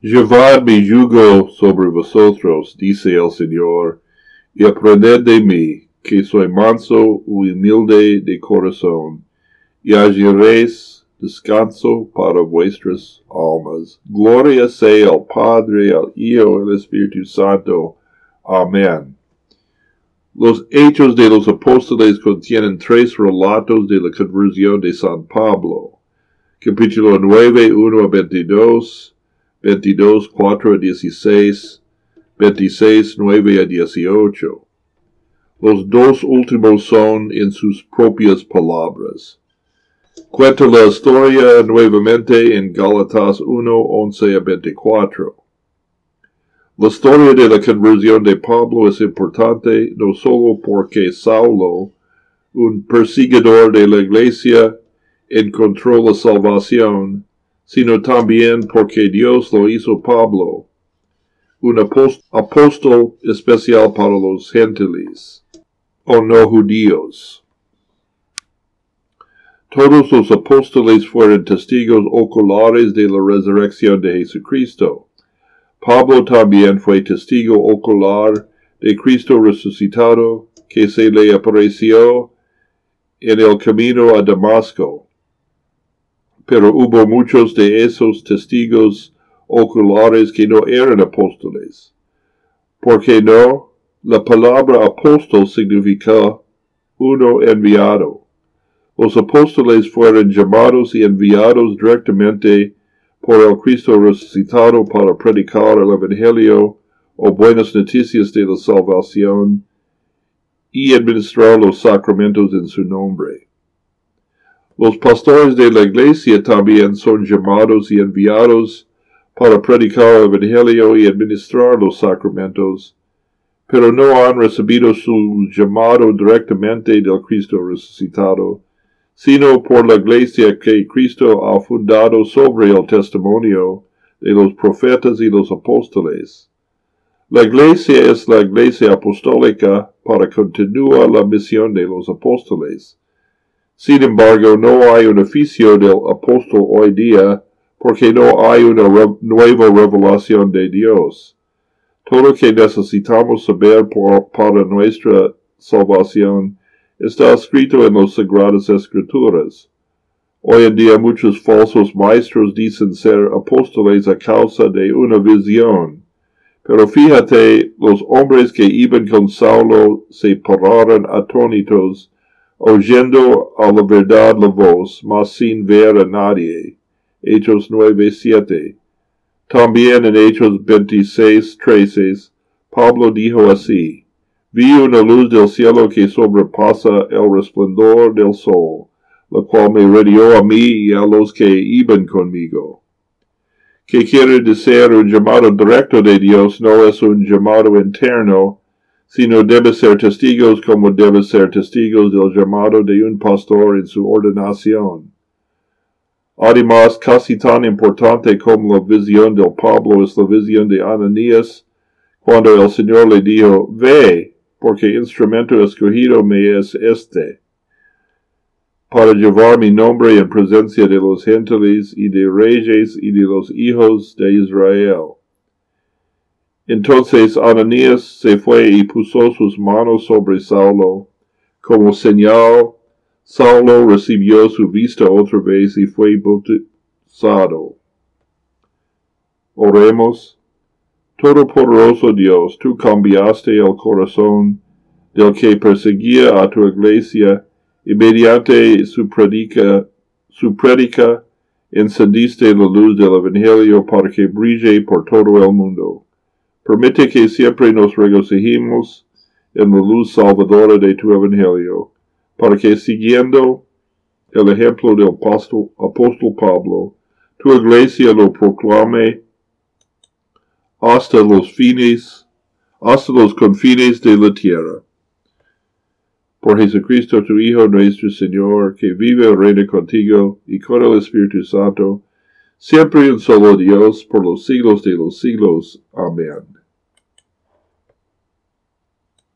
Llevad mi yugo sobre vosotros, dice el Señor, y aprended de mí, que soy manso y humilde de corazón, y hallaréis descanso para vuestras almas. Gloria sea al Padre, al Hijo y al Espíritu Santo. Amén. Los hechos de los apóstoles contienen tres relatos de la conversión de San Pablo. Capítulo 9, 1 a 22, 22, 4 a 16, 26, 9 a 18. Los dos últimos son en sus propias palabras. Cuenta la historia nuevamente en Gálatas 1, 11 a 24. La historia de la conversión de Pablo es importante no solo porque Saulo, un perseguidor de la iglesia, encontró la salvación, sino también porque Dios lo hizo Pablo, un apóstol especial para los gentiles o no judíos. Todos los apóstoles fueron testigos oculares de la resurrección de Jesucristo. Pablo también fue testigo ocular de Cristo resucitado que se le apareció en el camino a Damasco. Pero hubo muchos de esos testigos oculares que no eran apóstoles. ¿Por qué no? La palabra apóstol significa uno enviado. Los apóstoles fueron llamados y enviados directamente por el Cristo resucitado para predicar el Evangelio o buenas noticias de la salvación y administrar los sacramentos en su nombre. Los pastores de la iglesia también son llamados y enviados para predicar el Evangelio y administrar los sacramentos, pero no han recibido su llamado directamente del Cristo resucitado, sino por la iglesia que Cristo ha fundado sobre el testimonio de los profetas y los apóstoles. La iglesia es la iglesia apostólica para continuar la misión de los apóstoles. Sin embargo, no hay un oficio del apóstol hoy día porque no hay una nueva revelación de Dios. Todo lo que necesitamos saber para nuestra salvación está escrito en las Sagradas Escrituras. Hoy en día muchos falsos maestros dicen ser apóstoles a causa de una visión. Pero fíjate, los hombres que iban con Saulo se pararon atónitos, oyendo a la verdad la voz, mas sin ver a nadie. Hechos 9:7. También en Hechos 26:13, Pablo dijo así, Vi una luz del cielo que sobrepasa el resplandor del sol, la cual me rodeó a mí y a los que iban conmigo. Que quiere decir un llamado directo de Dios no es un llamado interno, sino debe ser testigos como debe ser testigos del llamado de un pastor en su ordenación. Además, casi tan importante como la visión del Pablo es la visión de Ananías, cuando el Señor le dijo, Ve, porque instrumento escogido me es este, para llevar mi nombre en presencia de los gentiles y de reyes y de los hijos de Israel. Entonces Ananías se fue y puso sus manos sobre Saulo, como señal, Saulo recibió su vista otra vez y fue bautizado. Oremos. Todopoderoso Dios, tú cambiaste el corazón del que perseguía a tu iglesia y mediante su predica, su predica encendiste la luz del Evangelio para que brille por todo el mundo. Permite que siempre nos regocijemos en la luz salvadora de tu Evangelio, para que siguiendo el ejemplo del apóstol, Pablo, tu iglesia lo proclame hasta los fines, hasta los confines de la tierra. Por Jesucristo tu Hijo nuestro Señor, que vive y reina contigo y con el Espíritu Santo, siempre en solo Dios, por los siglos de los siglos. Amén.